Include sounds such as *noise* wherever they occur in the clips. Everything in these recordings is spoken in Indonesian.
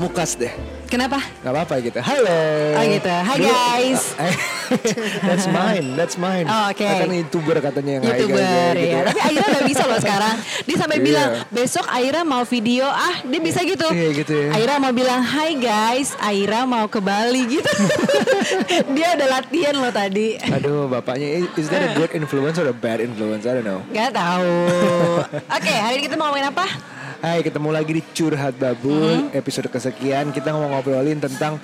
mukas deh. Kenapa? Gak apa-apa gitu. Halo. Oh gitu. Hi Dulu- guys. *laughs* that's mine, that's mine. Oh, oke. Kan youtuber katanya yang hi guys, Youtuber gitu. ya. Tapi Aira udah bisa loh sekarang. Dia sampai Iya. bilang besok Aira mau video ah dia bisa gitu. Iya, gitu ya. Aira mau bilang Hai guys, Aira mau ke Bali gitu. *laughs* dia udah latihan loh tadi. Aduh, bapaknya is that a *laughs* good influence or a bad influence? I don't know. Gak tahu. Oke, hari ini kita mau ngomongin apa? Hai, ketemu lagi di Curhat Babul episode kesekian. Kita mau ngobrolin tentang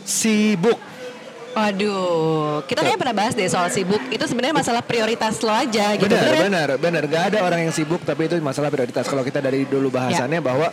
sibuk. Waduh, kita kayaknya pernah bahas deh soal sibuk. Itu sebenarnya masalah prioritas lo aja gitu. Benar, kan? benar, benar. Gak ada orang yang sibuk, tapi itu masalah prioritas. Kalau kita dari dulu bahasannya bahwa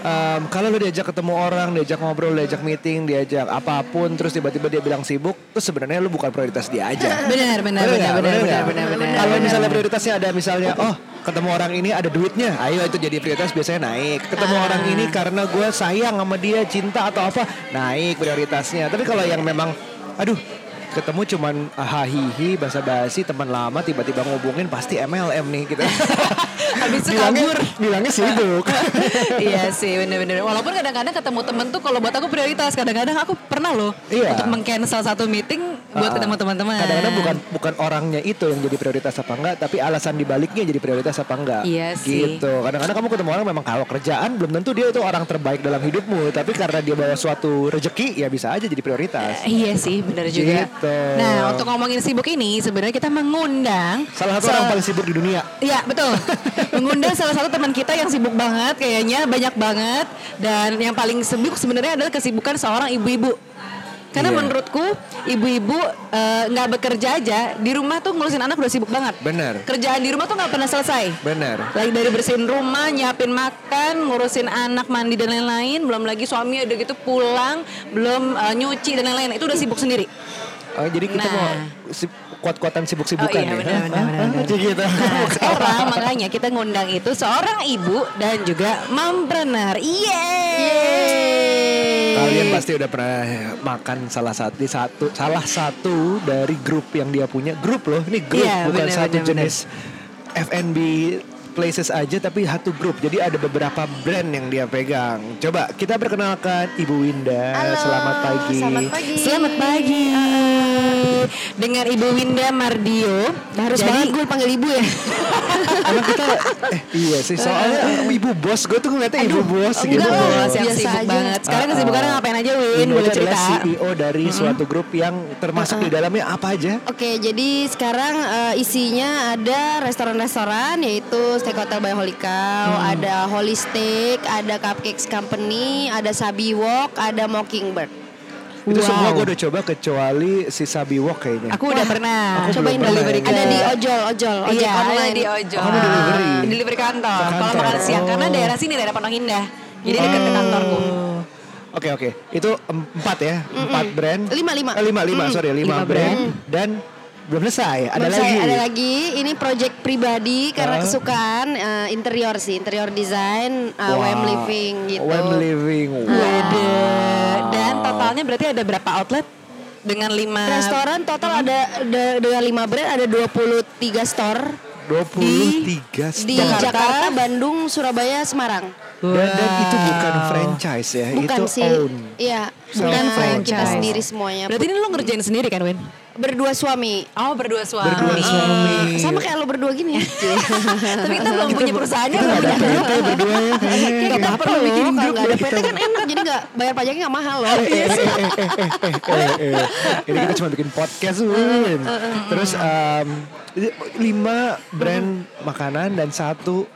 em, kalau lo diajak ketemu orang, diajak ngobrol, diajak meeting, diajak apa pun, terus tiba-tiba dia bilang sibuk, terus sebenarnya lo bukan prioritas dia aja. *laughs* Benar, benar, benar, benar, benar, benar, benar. Kalau misalnya prioritasnya ada misalnya, oh ketemu orang ini ada duitnya, ayo itu jadi prioritas biasanya naik. Ketemu Ah. orang ini karena gue sayang sama dia, cinta atau apa, naik prioritasnya. Tapi kalau yang memang, aduh ketemu cuman hahihi basa-basi teman lama tiba-tiba ngubungin pasti MLM nih gitu. *laughs* Habis itu bilangnya, kabur. bilangnya sibuk. *laughs* iya sih bener-bener Walaupun kadang-kadang ketemu temen tuh kalau buat aku prioritas Kadang-kadang aku pernah loh Iya. Untuk meng-cancel satu meeting Buat Ah, ketemu teman-teman Kadang-kadang bukan bukan orangnya itu yang jadi prioritas apa enggak, tapi alasan dibaliknya jadi prioritas apa enggak. Iya sih. Gitu. Kadang-kadang kamu ketemu orang memang kalau kerjaan belum tentu dia itu orang terbaik dalam hidupmu, tapi karena dia bawa suatu rezeki ya bisa aja jadi prioritas. Iya sih bener juga Gitu. Nah untuk ngomongin sibuk ini Sebenarnya kita mengundang Salah satu se- orang paling sibuk di dunia. Iya betul *laughs* Mengundang salah satu teman kita yang sibuk banget Kayaknya banyak banget Dan yang paling sibuk sebenarnya adalah kesibukan seorang ibu-ibu karena Iya. menurutku ibu-ibu eh, nggak bekerja aja di rumah tuh ngurusin anak udah sibuk banget. Bener. Kerjaan di rumah tuh nggak pernah selesai. Bener. Lagi dari bersihin rumah, nyiapin makan, ngurusin anak mandi dan lain-lain, belum lagi suami udah gitu pulang, belum eh, nyuci dan lain-lain. Itu udah sibuk sendiri. Oh, jadi kita Nah. mau si- kuat-kuatan sibuk-sibukan Oh iya, ya. benar, benar, benar, benar. Gitu. Nah, sekarang makanya kita ngundang itu seorang ibu dan juga mompreneur. Yeay! Kalian pasti udah pernah makan salah satu satu salah satu dari grup yang dia punya. Grup loh, ini grup Iya, bukan bener, satu bener, jenis F&B places aja tapi satu grup. Jadi ada beberapa brand yang dia pegang. Coba kita perkenalkan Ibu Winda. Halo, Selamat pagi. Selamat pagi. Selamat pagi. Dengan Ibu Winda Mardio. Harus Jadi- banget gue panggil ibu ya. Emang kita eh iya sih soalnya ibu bos gue tuh ngeliatnya ibu bos Ibu gitu. bos yang Biasa sibuk aja. banget. Sekarang kesibukannya ah. ngapain aja Win? Winda Boleh cerita? CEO dari suatu grup yang termasuk di dalamnya apa aja? Oke, jadi sekarang eh, isinya ada restoran-restoran yaitu Steak Hotel by Holy Cow, ada Holy Steak, ada Cupcakes Company, ada Sabi Walk, ada Mockingbird. Itu Wow. semua gue udah coba kecuali si Sabi Walk kayaknya. Aku udah pernah. Aku Cobain delivery ya. ke- Ada di ojol, ojol, ojek Iya, ada online. di ojol. Oh, delivery. Delivery kantor. Ke Kalau kantor. makan siang karena Oh. daerah sini daerah Pondok Indah. Jadi dekat ke kantorku. Oke oke, itu empat ya, empat brand. Lima, lima. Eh, lima lima, sorry lima, Lima brand. dan belum selesai. Ada Belum lagi. saya- ada lagi. Ini project pribadi Ah. karena kesukaan eh, interior sih, interior design, uh, Wow. WM Living gitu. WM Living. Wow. Wede. Dan totalnya berarti ada berapa outlet? Dengan lima Restoran total ada, ada dengan lima brand ada 23 store 23 di store. Jakarta, Bandung, Surabaya, Semarang. Dan, dan itu bukan franchise ya, Bukan itu sih. own. Iya, Bukan punya franchise. kita sendiri semuanya. Berarti ini lo ngerjain sendiri kan Win? Berdua suami. Oh berdua suami. Berdua suami. Sama kayak lo berdua gini ya. Tapi kita belum punya perusahaannya. Kita ada belum. PT berdua ya. Kayak kita perlu bikin kalau grup nggak ada ya PT kan enak jadi nggak bayar pajaknya nggak mahal loh. eh, eh, eh, eh, eh, eh, eh. Ini kita cuma bikin podcast Win. Terus em, lima brand makanan dan satu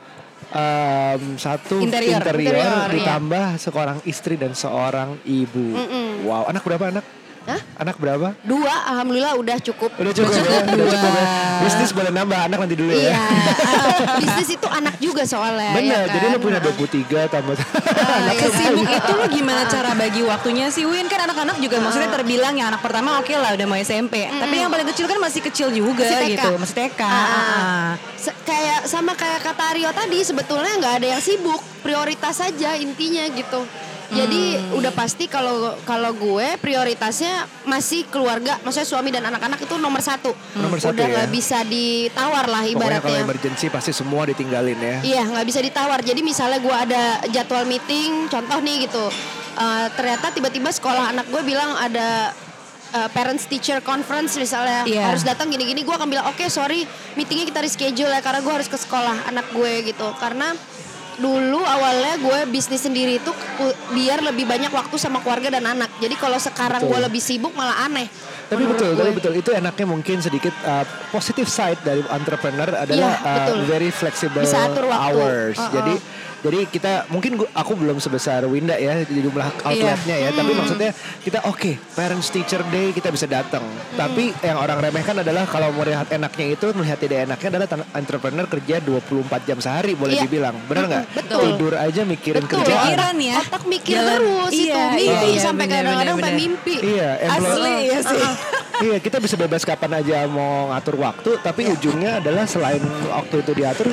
em, satu Interior. interior, Interior, iya. ditambah seorang istri dan seorang ibu. Wow, anak berapa anak? Hah? Anak berapa? Dua, alhamdulillah udah cukup. Udah cukup ya, udah cukup ya. Bisnis boleh nambah anak nanti dulu Iya, ya. ah, bisnis itu anak juga soalnya. Benar, ya jadi kan? lo punya 23 tambah Ah, *laughs* iya, Sesibuk iya. itu lo gimana cara bagi waktunya sih Win? Kan anak-anak juga maksudnya terbilang yang anak pertama oke lah udah mau SMP. Tapi yang paling kecil kan masih kecil juga Masih TK. gitu. Masih TK. Ah, ah. Ah. Se- kayak sama kayak kata Rio tadi sebetulnya nggak ada yang sibuk prioritas saja intinya gitu jadi Hmm. udah pasti kalau kalau gue prioritasnya masih keluarga maksudnya suami dan anak-anak itu nomor satu Nomor satu udah ya. nggak bisa ditawar lah Pokoknya kalau ibaratnya emergency pasti semua ditinggalin ya. Iya nggak bisa ditawar. Jadi misalnya gue ada jadwal meeting, contoh nih gitu. eh, ternyata tiba-tiba sekolah anak gue bilang ada eh, parents teacher conference misalnya Iya. harus datang gini-gini gue akan bilang oke sorry meetingnya kita reschedule ya karena gue harus ke sekolah anak gue gitu karena dulu awalnya gue bisnis sendiri itu biar lebih banyak waktu sama keluarga dan anak jadi kalau sekarang gue lebih sibuk malah aneh Tapi betul, gue. tapi betul itu enaknya mungkin sedikit uh, positive side dari entrepreneur adalah Iya, uh, very flexible Bisa atur waktu. hours. Uh-uh. Jadi jadi kita mungkin gua, aku belum sebesar Winda ya di jumlah Iya. outletnya ya, Hmm. tapi maksudnya kita oke parents teacher day kita bisa datang. Hmm. Tapi yang orang remehkan adalah kalau melihat enaknya itu melihat tidak enaknya adalah entrepreneur kerja 24 jam sehari boleh Iya. dibilang. Benar nggak? betul. Tidur aja mikirin Betul. kerjaan. Pikiran ya. otak mikir Jalan- terus itu Iya, mimpi iya, sampai kadang-kadang sampai mimpi Iya, Asli ya sih. Iya kita bisa bebas kapan aja mau ngatur waktu tapi Iya. ujungnya adalah selain waktu itu diatur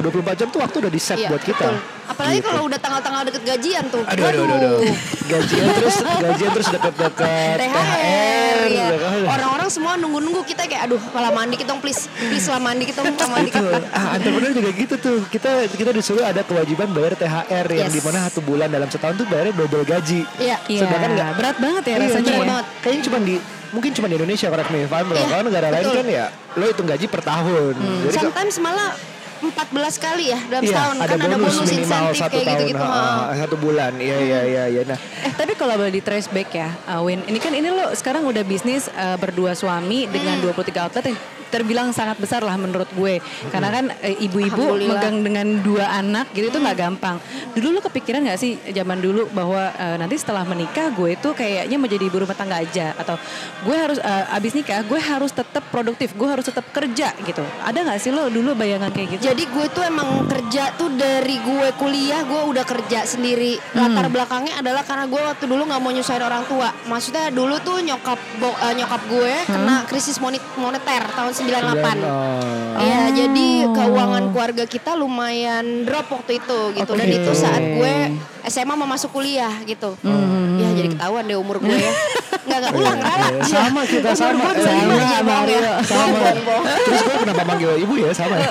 24 jam tuh waktu udah di set Iya, buat kita betul. Apalagi Gitu. kalau udah tanggal-tanggal deket gajian tuh. aduh aduh aduh, aduh. gajian terus gajian terus deket-deket THR, ya. deket- Orang-orang semua nunggu-nunggu kita kayak aduh malah mandi kita dong please please lah mandi kita *laughs* dong mandi kita. ah, entrepreneur juga gitu tuh kita kita disuruh ada kewajiban bayar THR yang Yes. di mana satu bulan dalam setahun tuh bayarnya double gaji Iya. Iya, Sedangkan nggak- berat banget ya Iya, rasanya cuma- ya. Kayaknya cuma di mungkin cuma di Indonesia correct me if I'm wrong. Kalau negara lain kan ya lo hitung gaji per tahun. Hmm. Jadi Sometimes malah 14 kali ya dalam Iya, setahun ada kan ada bonus, bonus minimal insentif satu kayak tahun, gitu-gitu. ha, ha. ha, satu bulan. Iya iya iya iya. Nah, Eh tapi kalau boleh di trace back ya, uh, Win. Ini kan ini lo sekarang udah bisnis uh, berdua suami dengan Hmm. 23 outlet yang terbilang sangat besar lah menurut gue. Karena kan eh, ibu-ibu megang dengan dua anak gitu itu nggak gampang. Dulu lo kepikiran nggak sih zaman dulu bahwa uh, nanti setelah menikah gue itu kayaknya menjadi ibu rumah tangga aja atau gue harus uh, abis nikah gue harus tetap produktif, gue harus tetap kerja gitu. Ada nggak sih lo dulu bayangan kayak gitu? Jadi gue tuh emang kerja tuh dari gue kuliah gue udah kerja sendiri. Hmm. Latar belakangnya adalah karena gue waktu dulu nggak mau nyusahin orang tua. Maksudnya dulu tuh nyokap bo- eh, nyokap gue Hmm. kena krisis moneter tahun 98. oh. Iya, Oh. jadi keuangan keluarga kita lumayan drop waktu itu gitu. Dan Oke. itu saat gue SMA mau masuk kuliah gitu. Hmm. Ya jadi ketahuan deh umur gue ya. Enggak enggak ulang ralat. Iya, sama kita Umur sama. 25 sama, bang ya. sama. Bohong, bohong. Terus gue kenapa manggil ibu ya sama ya?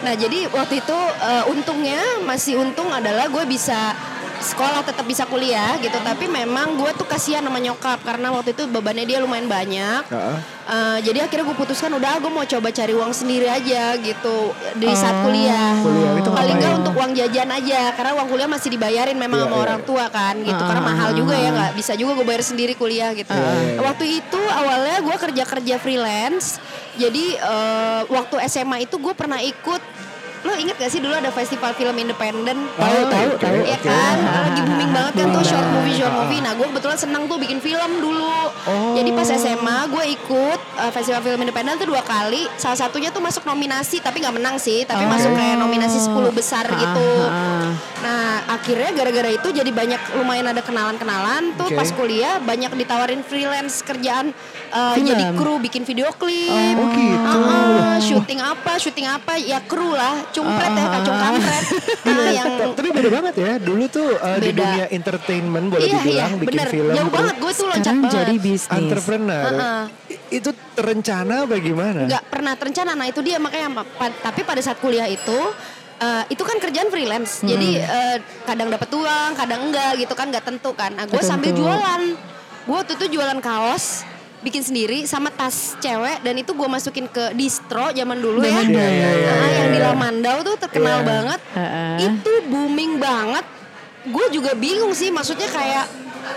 Nah jadi waktu itu eh, untungnya masih untung adalah gue bisa sekolah tetap bisa kuliah gitu tapi memang gue tuh kasihan sama nyokap karena waktu itu bebannya dia lumayan banyak Heeh. Eh, jadi akhirnya gue putuskan udah gue mau coba cari uang sendiri aja gitu dari saat Oh. kuliah. Kuliah, itu Paling nggak untuk uang jajan aja karena uang kuliah masih dibayarin memang Iya, sama iya. orang tua kan gitu karena mahal juga ya nggak bisa juga gue bayar sendiri kuliah gitu. Iya, iya. Waktu itu awalnya gue kerja kerja freelance jadi eh, waktu SMA itu gue pernah ikut lo inget gak sih dulu ada festival film independen? Tahu, tahu, Oke, tahu, Iya kan? Lagi booming banget kan tuh short movie short Ah. movie. Nah gue kebetulan seneng tuh bikin film dulu. Oh. jadi pas SMA gue ikut uh, festival film independen tuh dua kali. Salah satunya tuh masuk nominasi tapi nggak menang sih. Tapi Oh. masuk kayak nominasi 10 besar Ah, gitu. ah. nah akhirnya gara-gara itu jadi banyak lumayan ada kenalan-kenalan tuh Oke. pas kuliah banyak ditawarin freelance kerjaan uh, Film. jadi kru bikin video klip Oh, gitu. Ah, ah, syuting apa syuting apa ya kru lah cumpret ya kacung kampret Ah, *laughs* yang Ta- Tapi beda banget ya. Dulu tuh uh, di dunia entertainment boleh iya iya dibilang bikin bener film. jauh banget gue tuh loncat banget jadi bisnis. Entrepreneur. Heeh. I- Itu terencana bagaimana? nggak pernah terencana nah itu dia makanya tapi pada saat kuliah itu eh, itu kan kerjaan freelance jadi eh, kadang dapat uang kadang enggak gitu kan nggak tentu kan nah gue sambil jualan gue waktu itu jualan kaos bikin sendiri sama tas cewek dan itu gue masukin ke distro zaman dulu ya Zaman Iya, iya, iya, Ah, iya, yang di iya. Lamandau tuh terkenal Iya. banget Heeh. itu booming banget gue juga bingung sih maksudnya kayak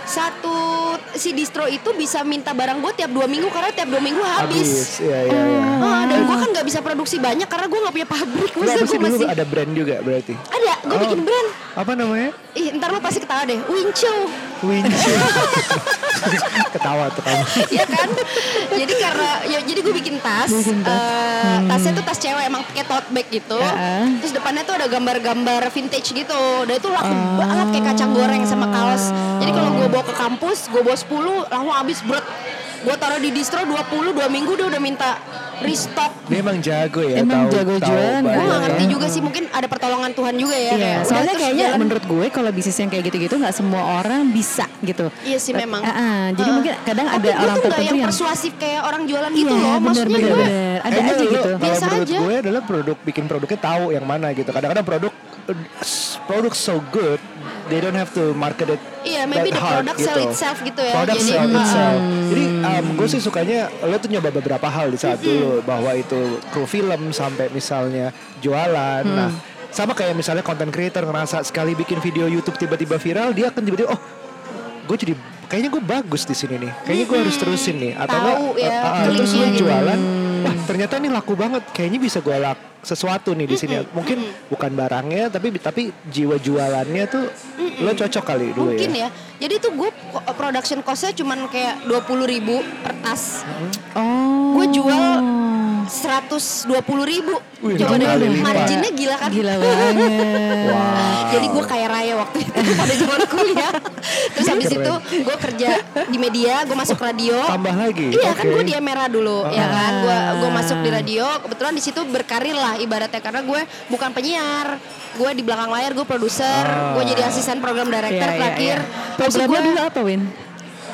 satu si distro itu bisa minta barang gue tiap dua minggu karena tiap dua minggu habis. Iya, iya, iya. Ah, dan gue nggak bisa produksi banyak karena gue nggak punya pabrik. Maksudnya gue masih ada brand juga berarti? ada, gue Oh. bikin brand. Apa namanya? Ih, ntar lo pasti ketawa deh. Wincho, Winci. *laughs* Ketawa tuh kamu. ya kan? jadi karena, ya, jadi gue bikin tas. eh, tasnya tuh tas cewek emang pakai tote bag gitu. Heeh. Terus depannya tuh ada gambar-gambar vintage gitu. Dan itu laku banget kayak kacang goreng sama kaos. Jadi kalau gue bawa ke kampus, gue bawa 10 langsung habis berat. Gue taruh di distro 20 dua minggu dia udah minta restock. Dia emang jago ya, Emang tahu jago jualan, Gue gak Iya. ngerti ya. juga sih mungkin ada pertolongan Tuhan juga ya. Iya, kayak, soalnya kayaknya jalan. menurut gue kalau bisnis yang kayak gitu-gitu nggak semua orang bisa gitu. Iya sih memang. Ah, ah, jadi Heeh. mungkin kadang Tapi ada gue orang tertentu yang yang persuasif kayak orang jualan gitu Iya, loh. bener, Maksudnya bener, gue bener. Ada Kayaknya aja gitu. Kalau Biasa menurut aja. gue adalah produk bikin produknya tahu yang mana gitu. Kadang-kadang produk produk so good, they don't have to market it. Iya, maybe that the hard product gitu. sell itself gitu ya. Product Jadi, sell uh, itself. Jadi um, gue sih sukanya lo tuh nyoba beberapa hal di saat dulu bahwa itu kru film sampai misalnya jualan. Hmm. Nah, sama kayak misalnya content creator ngerasa sekali bikin video YouTube tiba-tiba viral, dia akan tiba-tiba oh gue jadi kayaknya gue bagus di sini nih. Kayaknya gue harus terusin nih atau Tahu enggak ya, uh, uh, terus lo gitu. Ternyata ini laku banget. Kayaknya bisa gue lak sesuatu nih di sini. Mungkin bukan barangnya tapi tapi jiwa jualannya tuh lo cocok kali dulu Mungkin ya. ya. Jadi tuh gue production costnya cuman kayak 20 ribu per tas. Oh. Gue jual 120 ribu. Wih, Coba deh, marginnya gila kan? Gila banget. *laughs* Wow. Jadi gue kaya raya waktu itu *laughs* pada zaman kuliah. Terus habis Keren. itu gue kerja di media, gue masuk radio. Tambah lagi. Iya kan Oke. gue di Emera dulu ya Ah. kan gue gue masuk di radio kebetulan di situ berkarir lah ibaratnya karena gue bukan penyiar gue di belakang layar gue produser Ah. gue jadi asisten program director Iya, iya, terakhir iya. Maksud Programnya gue dulu apa Win?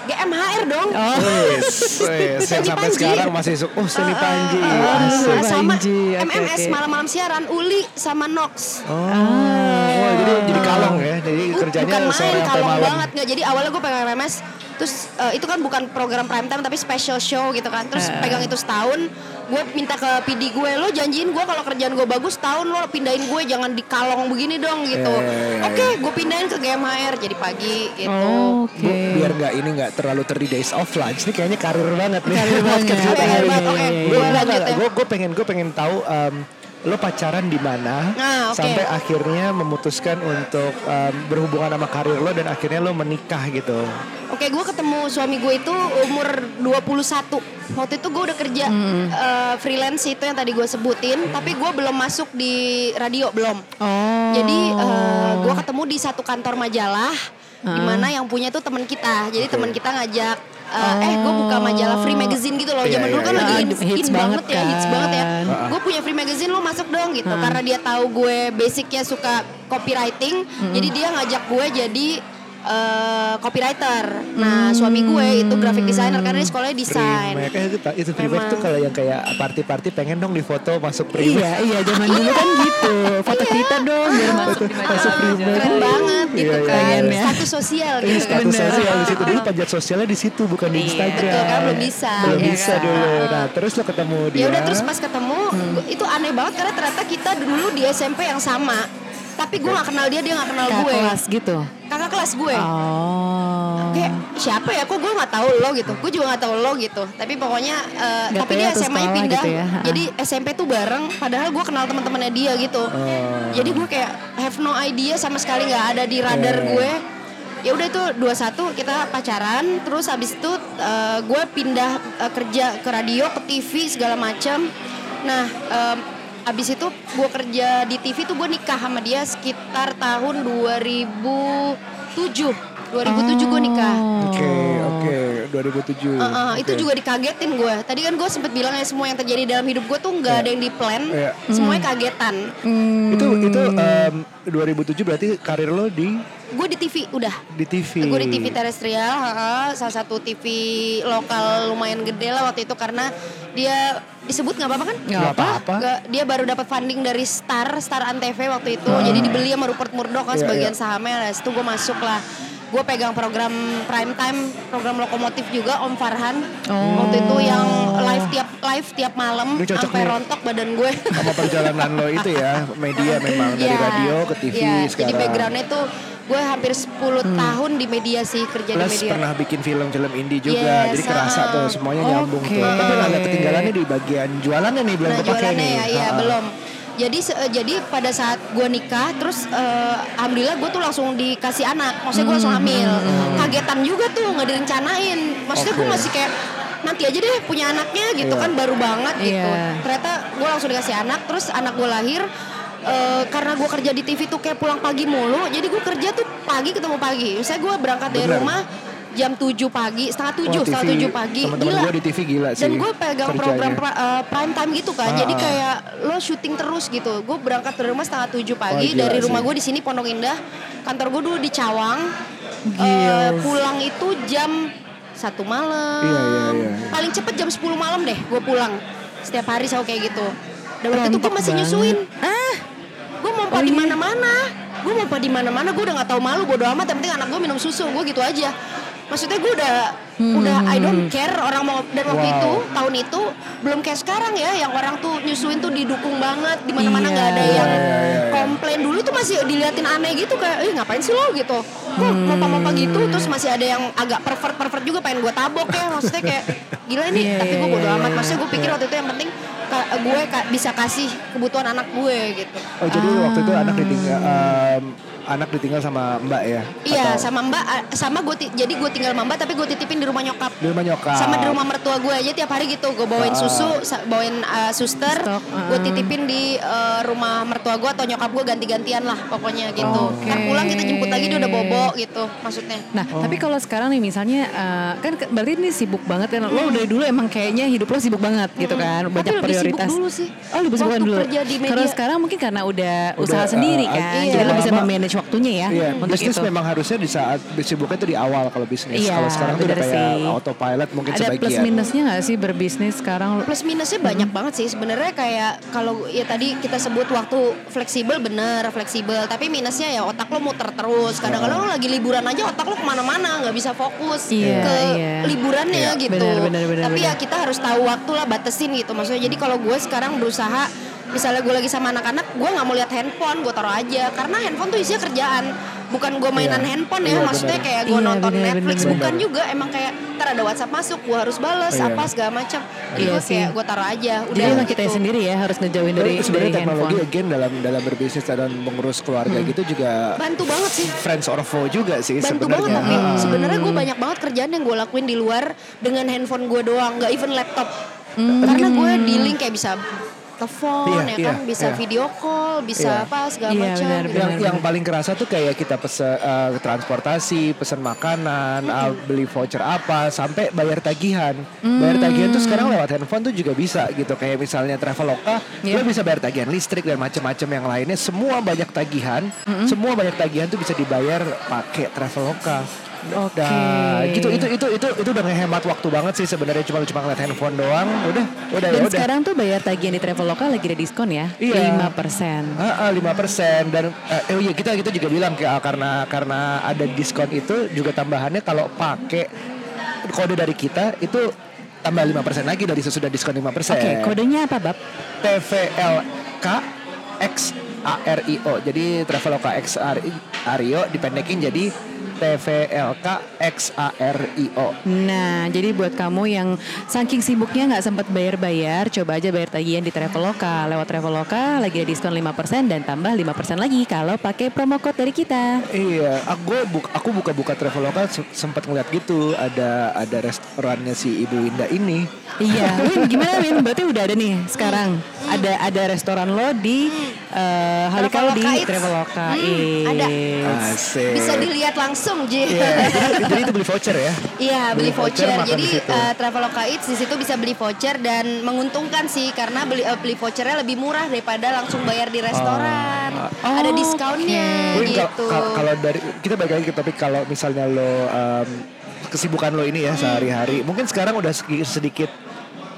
GMHR dong Oh. Wis, wis, yang Seni sampai Panji. sekarang masih su- oh seni panji. Ah, Asik. Seni sama Panji, oke, MMS oke. malam-malam siaran Uli sama Nox Oh, oh, jadi jadi kalong ya. Jadi Bu- kerjanya bukan sore main sampai kalong malam. banget nggak jadi awalnya gue pegang MMS terus eh, itu kan bukan program prime time tapi special show gitu kan terus Eh. pegang itu setahun gue minta ke PD gue lo janjiin gue kalau kerjaan gue bagus tahun lo pindahin gue jangan di kalong begini dong gitu Ya, ya, ya, oke gue pindahin ke GMHR jadi pagi gitu Oh, Oke. Bu, biar nggak ini nggak terlalu 30 days of lunch ini kayaknya karir banget nih. Karir banget. Karir oke. Gue Gue lanjut ya. gue gue pengen gue pengen tahu em, lo pacaran di mana Ah, oke. sampai akhirnya memutuskan untuk em, berhubungan sama karir lo dan akhirnya lo menikah gitu. Oke, gue ketemu suami gue itu umur 21. Waktu itu gue udah kerja eh, freelance itu yang tadi gue sebutin, tapi gue belum masuk di radio belum. Oh. Jadi gue ketemu di satu kantor majalah, di mana yang punya tuh teman kita. Jadi teman kita ngajak, eh, eh gue buka majalah free magazine gitu loh. Iya, Zaman dulu iya, kan iya. lagi hits in banget banget ya, hits kan. banget ya. Ah. Gue punya free magazine lo masuk dong gitu, karena dia tahu gue basicnya suka copywriting, jadi dia ngajak gue jadi eh, copywriter. Nah suami gue itu graphic designer karena dia sekolahnya desain. Eh, itu itu Memang. tuh kalau yang kayak party-party pengen dong difoto masuk primek. Iya, iya zaman dulu kan gitu. Foto kita dong biar masuk Masuk primer. Keren banget gitu Iya, iya, kan, iya. status sosial Ini gitu. status Bener. sosial di situ dulu *laughs* panjat sosialnya di situ bukan di Iya. Instagram. Betul, kan belum bisa. Belum Iya bisa kan? dulu. Nah, terus lo ketemu dia. Ya udah terus pas ketemu gua- itu aneh banget karena ternyata kita dulu di SMP yang sama. Tapi gue gak kenal dia, dia gak kenal Kakak gue. kelas gitu. Kakak kelas gue. Oh. Kayak siapa ya? Kok gue nggak tahu lo gitu? Gue juga nggak tahu lo gitu. Tapi pokoknya, Nggak tapi dia ya SMA-nya pindah. gitu ya. Jadi SMP tuh bareng. Padahal gue kenal teman-temannya dia gitu. Oh. Jadi gue kayak have no idea sama sekali nggak ada di radar Iya. gue. Ya udah itu 21 kita pacaran. Terus habis itu eh, gue pindah eh, kerja ke radio, ke TV segala macam. Nah. em, Abis itu gue kerja di TV tuh gue nikah sama dia sekitar tahun 2007. 2007 gue nikah. Oke, oke, 2007. Uh, uh, Itu Oke. juga dikagetin gue. Tadi kan gue sempet bilang ya semua yang terjadi dalam hidup gue tuh nggak Iya. ada yang di plan, Iya. semuanya kagetan. itu itu em, 2007 berarti karir lo di Gue di TV udah. di TV. Gue di TV terestrial, ha, salah satu TV lokal lumayan gede lah waktu itu karena dia disebut nggak apa-apa kan? Nggak Nggak apa-apa. Dia baru dapat funding dari Star, Star Antv waktu itu. Jadi dibeli sama Rupert Murdoch kan Iya, sebagian iya. sahamnya. Nah, situ gue masuk lah. Gue pegang program prime time, program lokomotif juga Om Farhan. Waktu itu yang live tiap live tiap malam sampai rontok badan gue. Sama perjalanan lo itu ya, media memang dari Iya, radio ke TV iya. sekarang. Hmm. Jadi backgroundnya tuh gue hampir 10 tahun di media sih kerja di Plus media. pernah bikin film-film indie juga, Yes, jadi kerasa ah. tuh semuanya nyambung Oke. tuh. Tapi agak ketinggalannya di bagian jualannya nih belum Nah kepake jualannya nih. ya, iya belum. Jadi se- eh, jadi pada saat gue nikah, terus eh, alhamdulillah gue tuh langsung dikasih anak. Maksudnya gue langsung hamil. Kagetan juga tuh nggak direncanain. Maksudnya gue Oke. masih kayak nanti aja deh punya anaknya gitu Iya. kan baru banget gitu. Iya. Ternyata gue langsung dikasih anak, terus anak gue lahir. eh, karena gue kerja di TV tuh kayak pulang pagi mulu, jadi gue kerja tuh pagi ketemu pagi. Misalnya gue berangkat dari Bener. rumah jam 7 pagi, setengah 7, Wah, setengah TV. 7 pagi. Gila. gue di TV gila sih. Dan gue pegang kerjanya. program pra- eh, prime time gitu kan. Ah, Jadi ah. kayak lo syuting terus gitu. Gue berangkat dari rumah setengah 7 pagi gila dari rumah gue di sini Pondok Indah. Kantor gue dulu di Cawang. Gila. Eh, pulang itu jam satu malam. Iya, iya, iya. Paling cepet jam 10 malam deh gue pulang. Setiap hari selalu kayak gitu. Dan waktu itu gue masih banget. nyusuin. Ah, gue mau Oh, di iya? mana-mana. Gue mau di mana-mana. Gue udah nggak tahu malu. Bodo amat. Yang penting anak gue minum susu. Gue gitu aja. Maksudnya gue udah udah I don't care orang mau dan waktu Wow. itu tahun itu belum kayak sekarang ya yang orang tuh nyusuin tuh didukung banget di mana-mana Iya. nggak ada Iya, yang iya, komplain. Dulu tuh masih diliatin aneh gitu kayak eh ngapain sih lo? gitu. Kok mopa-mopa gitu terus masih ada yang agak pervert pervert juga pengen gue tabok ya maksudnya kayak gila ini Iya, tapi gue bodo amat. maksudnya gue pikir waktu itu yang penting gue ka- bisa kasih kebutuhan anak gue gitu Oh jadi waktu itu anak ditinggal em, anak ditinggal sama Mbak ya? iya Atau sama mbak sama gue jadi gue tinggal sama mbak tapi gue titipin di rumah nyokap di rumah nyokap. sama di rumah mertua gue aja tiap hari gitu gue bawain Ah. susu bawain uh, suster Stok, gue ah. titipin di uh, rumah mertua gue atau nyokap gue ganti-gantian lah pokoknya gitu Oke. ntar pulang kita jemput lagi dia udah bobo gitu maksudnya Nah, tapi kalau sekarang nih misalnya eh, kan berarti ini sibuk banget kan. Lo dari dulu emang kayaknya hidup lo sibuk banget gitu kan. Banyak Hmm. Tapi lebih sibuk prioritas. dulu sih. Oh, lebih sibuk Waktu dulu. kerja di media. Kalau sekarang mungkin karena udah, Udah, usaha sendiri eh, kan. iya. Jadi lo bisa memanage waktunya ya Iya, untuk bisnis itu. memang harusnya di saat sibuknya itu di awal kalau bisnis. Iya, kalau sekarang tuh udah kayak sih. autopilot mungkin Ada sebagian. plus minusnya nggak sih berbisnis sekarang? plus minusnya banyak banget sih sebenarnya kayak kalau ya tadi kita sebut waktu fleksibel bener fleksibel tapi minusnya ya otak lo muter terus kadang-kadang lo lagi liburan aja otak lo ke mana-mana nggak bisa fokus Iya, ke iya. liburannya Iya. gitu Bener, bener, bener, tapi ya bener. kita harus tahu waktu lah batasin gitu maksudnya jadi kalau gue sekarang berusaha misalnya gue lagi sama anak-anak gue nggak mau lihat handphone gue taruh aja karena handphone tuh isinya kerjaan bukan gue mainan Iya. handphone ya Iya, maksudnya bener. kayak gue Iya, nonton bener, Netflix bener, bukan bener. juga emang kayak ntar ada WhatsApp masuk gue harus bales Iya. apa segala macam jadi Iya gue sih. kayak gue taruh aja udah Jadi emang kita gitu. sendiri ya harus ngejauhin dari, sebenarnya dari teknologi handphone. again dalam dalam berbisnis dan mengurus keluarga Hmm. gitu juga bantu banget sih friends or foe juga sih bantu banget sebenarnya. tapi Ah. sebenarnya gue banyak banget kerjaan yang gue lakuin di luar dengan handphone gue doang nggak even laptop karena gue dealing kayak bisa telepon Iya, ya kan iya, bisa iya. video call bisa Iya. apa segala Iya, macam benar, gitu. benar. yang yang paling kerasa tuh kayak kita pesen eh, transportasi, pesen makanan, eh, beli voucher apa, sampai bayar tagihan. Bayar tagihan tuh sekarang lewat handphone tuh juga bisa gitu. Kayak misalnya Traveloka, Iya. lo bisa bayar tagihan listrik dan macam-macam yang lainnya. Semua banyak tagihan, semua banyak tagihan tuh bisa dibayar pakai Traveloka. Oke. Nah, gitu itu itu itu itu udah ngehemat waktu banget sih sebenarnya cuma cuma ngeliat handphone doang. Udah, udah Dan ya udah. sekarang tuh bayar tagihan di Traveloka lagi ada diskon ya, Iya. 5%. lima persen dan eh, oh iya kita kita juga bilang kayak karena karena ada diskon itu juga tambahannya kalau pakai kode dari kita itu tambah lima persen lagi dari sesudah diskon lima persen. Oke, kodenya apa, Bab? TVLK X ARIO. Jadi Traveloka X dipendekin jadi TVLK X ARIO. Nah, jadi buat kamu yang saking sibuknya nggak sempat bayar-bayar, coba aja bayar tagihan di Traveloka. Lewat Traveloka lagi ada diskon 5% dan tambah 5% lagi kalau pakai promo code dari kita. Iya, aku buka, aku buka-buka Traveloka se- sempat ngeliat gitu ada ada restorannya si Ibu Winda ini. Iya, Win gimana Win? Berarti udah ada nih sekarang. Ada ada restoran lo di eh, Halikau di Traveloka. Hmm, ada. Asik. bisa dilihat langsung Ji Iya, jadi, jadi itu beli voucher ya? Iya beli Beli voucher, voucher. Jadi di situ. eh, Traveloka Eats di situ bisa beli voucher dan menguntungkan sih karena beli eh, beli vouchernya lebih murah daripada langsung bayar di restoran. Oh, Ada diskonnya kal- gitu. kal- kalau dari kita balik lagi ke topik kalau misalnya lo em, kesibukan lo ini ya sehari-hari, mungkin sekarang udah sedikit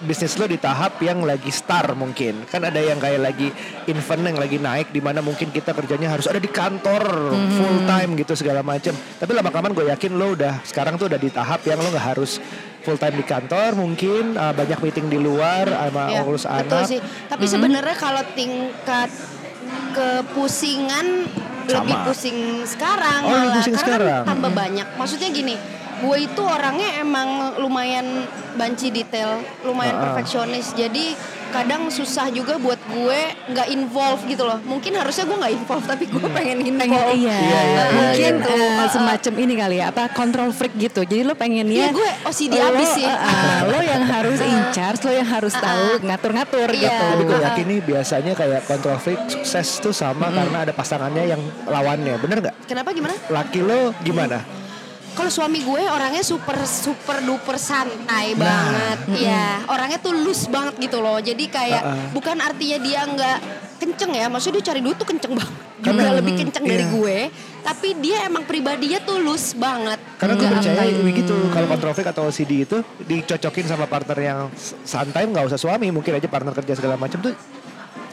bisnis lo di tahap yang lagi star mungkin. Kan ada yang kayak lagi event yang lagi naik di mana mungkin kita kerjanya harus ada di kantor full time gitu segala macam tapi lama kelamaan gue yakin lo udah sekarang tuh udah di tahap yang lo nggak harus full time di kantor mungkin uh, banyak meeting di luar sama Ya, ngurus betul anak. sih. Tapi sebenarnya kalau tingkat kepusingan lebih pusing sekarang Oh, malah pusing karena sekarang. kan tambah banyak. Maksudnya gini, gue itu orangnya emang lumayan banci detail, lumayan Ah, ah. perfeksionis. Jadi kadang susah juga buat gue nggak involve gitu loh. Mungkin harusnya gue nggak involve, tapi gue pengen Pengen involve. iya, Iya, iya, mungkin iya. eh, Gitu. semacam ini kali ya, apa control freak gitu. Jadi lo pengennya Iya, gue OCD lo, abis sih. eh, eh, lo yang harus in charge, lo yang harus tahu ngatur-ngatur Iya. gitu. Tapi gue Uh-uh. yakin nih biasanya kayak control freak sukses tuh sama karena ada pasangannya yang lawannya, bener nggak? Kenapa gimana? Laki lo gimana? Kalau suami gue orangnya super super duper santai Nah. banget. Ya, orangnya tuh loose banget gitu loh. Jadi kayak Uh-uh. bukan artinya dia nggak kenceng ya, maksudnya dia cari duit tuh kenceng banget. Karena- Juga lebih kenceng dari Iya. gue, tapi dia emang pribadinya tuh loose banget. Karena gue Nggak percaya apa- begitu kalau kontrol atau OCD itu dicocokin sama partner yang santai nggak usah suami mungkin aja partner kerja segala macam tuh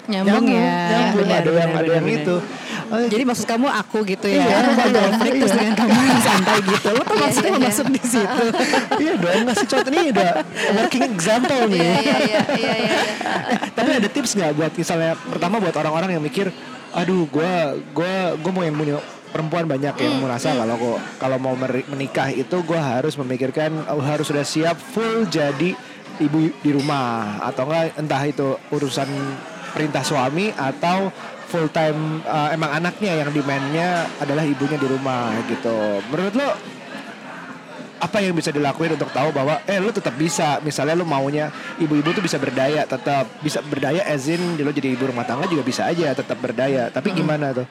Nyambung, ya. nyambung Benar, ada yang benar, ada yang benar, itu. benar. Jadi maksud kamu aku gitu ya. Iya, Aku konflik terus dengan kamu *laughs* yang santai gitu. Lo tuh maksudnya iya, masuk di situ. *laughs* iya dong ngasih contoh ini udah working example nih. Iya, iya, iya, iya, iya. *laughs* Tapi ada tips nggak buat misalnya pertama buat orang-orang yang mikir, aduh gue gue gue mau yang punya perempuan banyak yang merasa kalau kok kalau mau menikah itu gue harus memikirkan oh, harus sudah siap full jadi ibu di rumah atau enggak entah itu urusan perintah suami atau full time uh, emang anaknya yang demandnya adalah ibunya di rumah gitu. Menurut lo apa yang bisa dilakuin untuk tahu bahwa eh lu tetap bisa? Misalnya lu maunya ibu-ibu tuh bisa berdaya tetap bisa berdaya as in lo jadi ibu rumah tangga juga bisa aja tetap berdaya. Tapi gimana tuh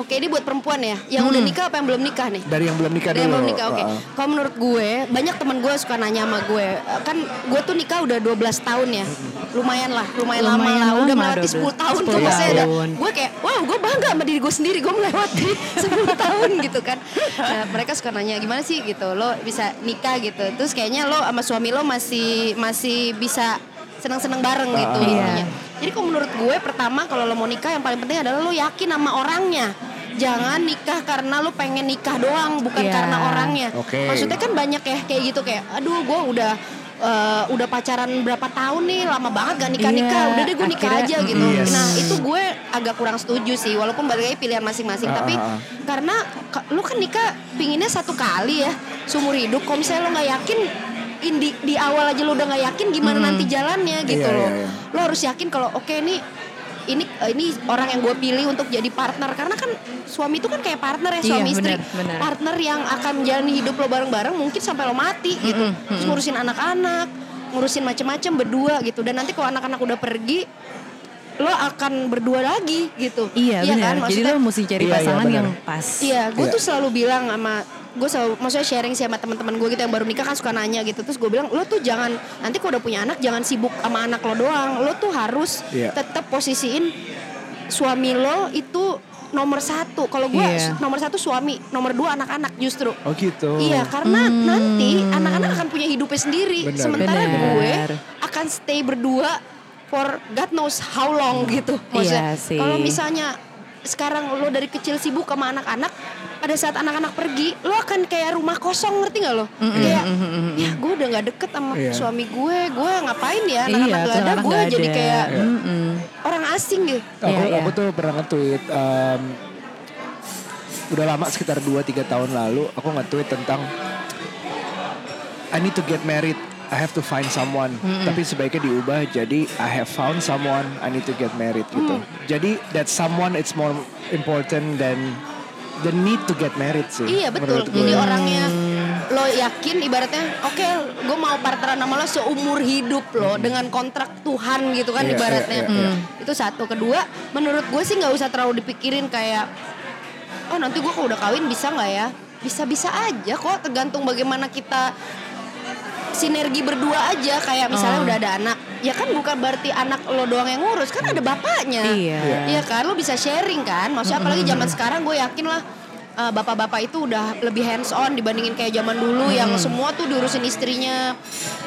Oke, ini buat perempuan ya. Yang udah nikah apa yang belum nikah nih? dari yang belum nikah Dari yang dulu belum nikah, oke. Heeh. Kalau menurut gue, banyak teman gue suka nanya sama gue. Kan gue tuh nikah udah 12 tahun ya. Lumayan lah, lumayan, lama Lumayan lah. Udah lama, melewati 12 10 tahun tuh 10 maksudnya ada. tahun. Gue kayak, wow gue bangga sama diri gue sendiri. Gue melewati *laughs* 10 tahun gitu kan. Nah, mereka suka nanya, gimana sih gitu. Lo bisa nikah gitu. Terus kayaknya lo sama suami lo masih masih bisa seneng-seneng bareng gitu. Ah. intinya. Jadi kalau menurut gue pertama kalau lo mau nikah yang paling penting adalah lo yakin sama orangnya. Jangan nikah karena lo pengen nikah doang, bukan Iya. karena orangnya. Oke. Maksudnya kan banyak ya kayak gitu kayak, aduh gue udah eh, udah pacaran berapa tahun nih, lama banget gak nikah nikah. Iya, Udah deh gue nikah akhirnya, aja gitu. Yes. Nah itu gue agak kurang setuju sih, walaupun balik lagi pilihan masing-masing. Ah, Tapi ah, ah. karena ka- lo kan nikah pinginnya satu kali ya, seumur hidup. Kalau misalnya lo nggak yakin in di, di awal aja lo udah nggak yakin gimana nanti jalannya gitu Iya, loh. iya, iya. Lo harus yakin kalau oke nih ini ini orang yang gue pilih untuk jadi partner karena kan suami itu kan kayak partner ya Iya, suami istri benar, benar. partner yang akan menjalani hidup lo bareng-bareng mungkin sampai lo mati gitu Terus ngurusin anak-anak ngurusin macem-macem berdua gitu dan nanti kalau anak-anak udah pergi lo akan berdua lagi gitu Iya benar. Jadi Maksudnya- lo mesti cari Iya, iya, pasangan benar. yang pas. Iya, gue Iya. tuh selalu bilang sama gue selalu maksudnya sharing sih sama teman-teman gue gitu yang baru nikah kan suka nanya gitu terus gue bilang lo tuh jangan nanti kalau udah punya anak jangan sibuk sama anak lo doang lo tuh harus Iya. tetap posisiin suami lo itu nomor satu kalau gue Iya. nomor satu suami nomor dua anak-anak justru oh gitu Iya, karena nanti anak-anak akan punya hidupnya sendiri. Benar. Sementara Benar. gue akan stay berdua for God knows how long gitu. Maksudnya, Iya sih. kalau misalnya sekarang lo dari kecil sibuk sama anak-anak, pada saat anak-anak pergi, lo akan kayak rumah kosong, ngerti gak lo? Kayak, ya gue udah nggak deket sama Iya. suami gue, gue ngapain ya? Iya, Anak-anak gak tuh ada, gue nggak jadi ada. kayak Mm-mm. orang asing gitu. aku Iya, iya. aku tuh pernah nge-tweet um, udah lama sekitar 2-3 tahun lalu aku nge-tweet tentang I need to get married I have to find someone tapi sebaiknya diubah jadi I have found someone I need to get married gitu Mm. jadi that someone it's more important than the need to get married sih Iya betul. Jadi orangnya lo yakin ibaratnya, oke, gue mau partneran sama lo seumur hidup lo dengan kontrak Tuhan gitu kan Iya, ibaratnya. iya, iya, Hmm. Itu satu. Kedua, menurut gue sih nggak usah terlalu dipikirin kayak, oh nanti gue kalau udah kawin bisa nggak ya? Bisa-bisa aja kok, tergantung bagaimana kita sinergi berdua aja kayak misalnya Oh. udah ada anak ya kan bukan berarti anak lo doang yang ngurus kan ada bapaknya Iya. Iya kan, lo bisa sharing kan. Maksudnya apalagi zaman sekarang gue yakin lah uh, bapak-bapak itu udah lebih hands on dibandingin kayak zaman dulu yang semua tuh diurusin istrinya.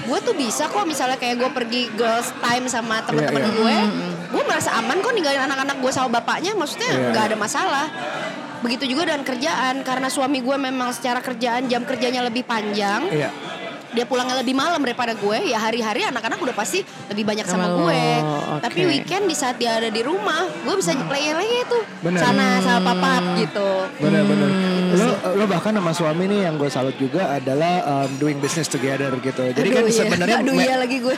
Gue tuh bisa kok misalnya kayak gue pergi girls time sama teman-teman Iya, iya. gue, gue merasa aman kok ninggalin anak-anak gue sama bapaknya. Maksudnya Iya, nggak iya. ada masalah. Begitu juga dengan kerjaan karena suami gue memang secara kerjaan jam kerjanya lebih panjang iya dia pulangnya lebih malam daripada gue ya hari-hari anak-anak udah pasti lebih banyak sama Sama lo, gue oke. tapi weekend di saat dia ada di rumah gue bisa play lagi tuh Bener. sana sama papa gitu Bener-bener. Gitu lo, lo bahkan sama suami nih yang gue salut juga adalah um, doing business together gitu. Jadi Aduh, kan iya. sebenarnya *laughs* aduh iya lagi gue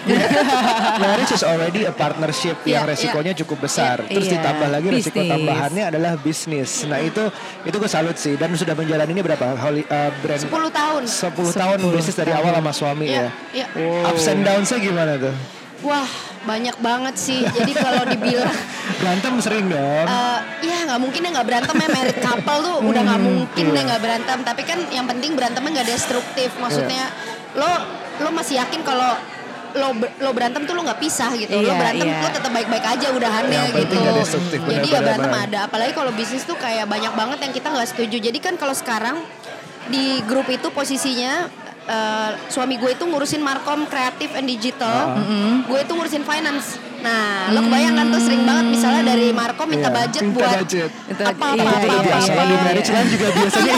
*laughs* marriage is already a partnership yang Iya, resikonya cukup besar. Iya. Terus Iya, ditambah lagi resiko bisnis. tambahannya adalah bisnis. Nah itu itu gue salut sih dan sudah menjalani ini berapa? Holy, uh, brand 10 tahun 10 tahun bisnis dari awal sama suami Iya, ya. iya. Ups and downs-nya gimana tuh? Wah banyak banget sih. Jadi kalau dibilang *laughs* Berantem sering dong. eh, ya nggak mungkin ya nggak berantem ya married couple tuh udah nggak mungkin iya. deh nggak berantem. Tapi kan yang penting berantemnya nggak destruktif. Maksudnya lo lo masih yakin kalau lo lo berantem tuh lo nggak pisah gitu. lo Iya, berantem iya. lo tetap baik-baik aja udahannya Yang gitu. Jadi ya berantem benar. ada. Apalagi kalau bisnis tuh kayak banyak banget yang kita nggak setuju. Jadi kan kalau sekarang di grup itu posisinya eh, suami gue itu ngurusin markom kreatif and digital, gue itu ngurusin finance. Nah, lo kebayang kan tuh sering banget misalnya dari markom minta Iya, budget minta buat budget. Itu- apa apa iya, apa iya, apa, biasa apa. di marriage kan juga biasanya